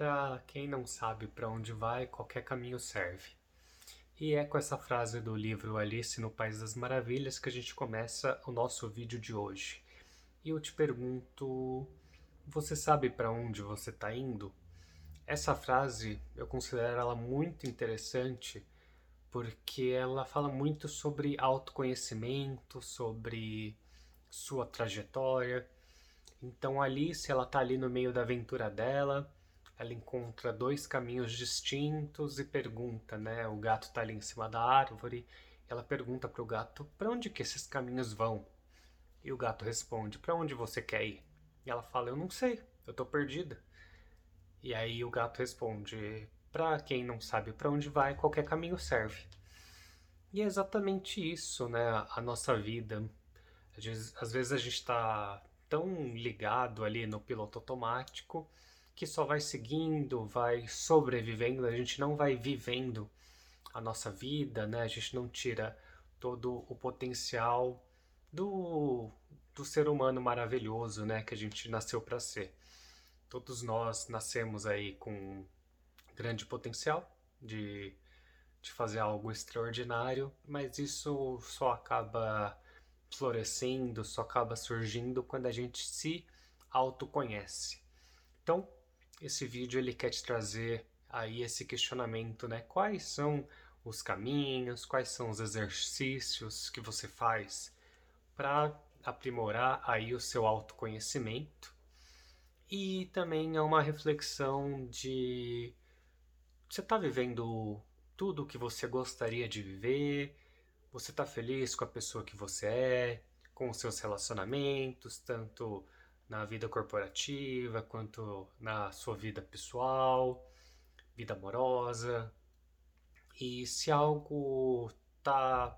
Para quem não sabe para onde vai, qualquer caminho serve. E é com essa frase do livro Alice no País das Maravilhas que a gente começa o nosso vídeo de hoje. E eu te pergunto: você sabe para onde você está indo? Essa frase eu considero ela muito interessante porque ela fala muito sobre autoconhecimento, sobre sua trajetória. Então Alice, ela tá ali no meio da aventura dela, ela encontra dois caminhos distintos e pergunta, né? O gato tá ali em cima da árvore. Ela pergunta pro gato: "Para onde que esses caminhos vão?" E o gato responde: "Para onde você quer ir?" E ela fala: "Eu não sei, eu tô perdida." E aí o gato responde: "Para quem não sabe para onde vai, qualquer caminho serve." E é exatamente isso, né? A nossa vida. Às vezes a gente está tão ligado ali no piloto automático que só vai seguindo, vai sobrevivendo, a gente não vai vivendo a nossa vida, né? A gente não tira todo o potencial do, do ser humano maravilhoso, né? Que a gente nasceu para ser. Todos nós nascemos aí com grande potencial de, de fazer algo extraordinário, mas isso só acaba florescendo, só acaba surgindo quando a gente se autoconhece. Então, esse vídeo ele quer te trazer aí esse questionamento, né? Quais são os caminhos, quais são os exercícios que você faz para aprimorar aí o seu autoconhecimento? E também é uma reflexão de você está vivendo tudo o que você gostaria de viver? Você está feliz com a pessoa que você é, com os seus relacionamentos, tanto na vida corporativa, quanto na sua vida pessoal, vida amorosa. E se algo tá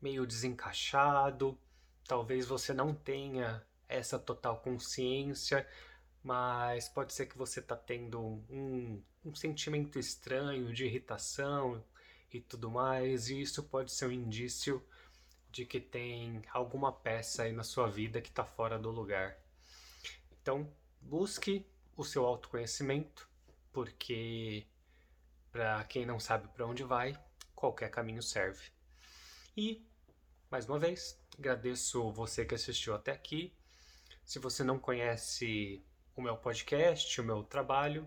meio desencaixado, talvez você não tenha essa total consciência, mas pode ser que você tá tendo um, um sentimento estranho de irritação e tudo mais, e isso pode ser um indício de que tem alguma peça aí na sua vida que está fora do lugar. Então, busque o seu autoconhecimento, porque para quem não sabe para onde vai, qualquer caminho serve. E, mais uma vez, agradeço você que assistiu até aqui. Se você não conhece o meu podcast, o meu trabalho,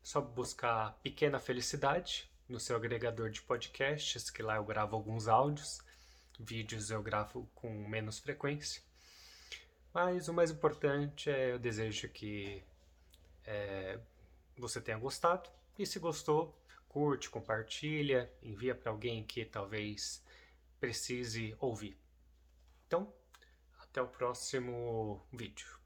só buscar Pequena Felicidade no seu agregador de podcasts, que lá eu gravo alguns áudios, vídeos eu gravo com menos frequência. Mas o mais importante é eu desejo que é, você tenha gostado. E se gostou, curte, compartilha, envia para alguém que talvez precise ouvir. Então, até o próximo vídeo.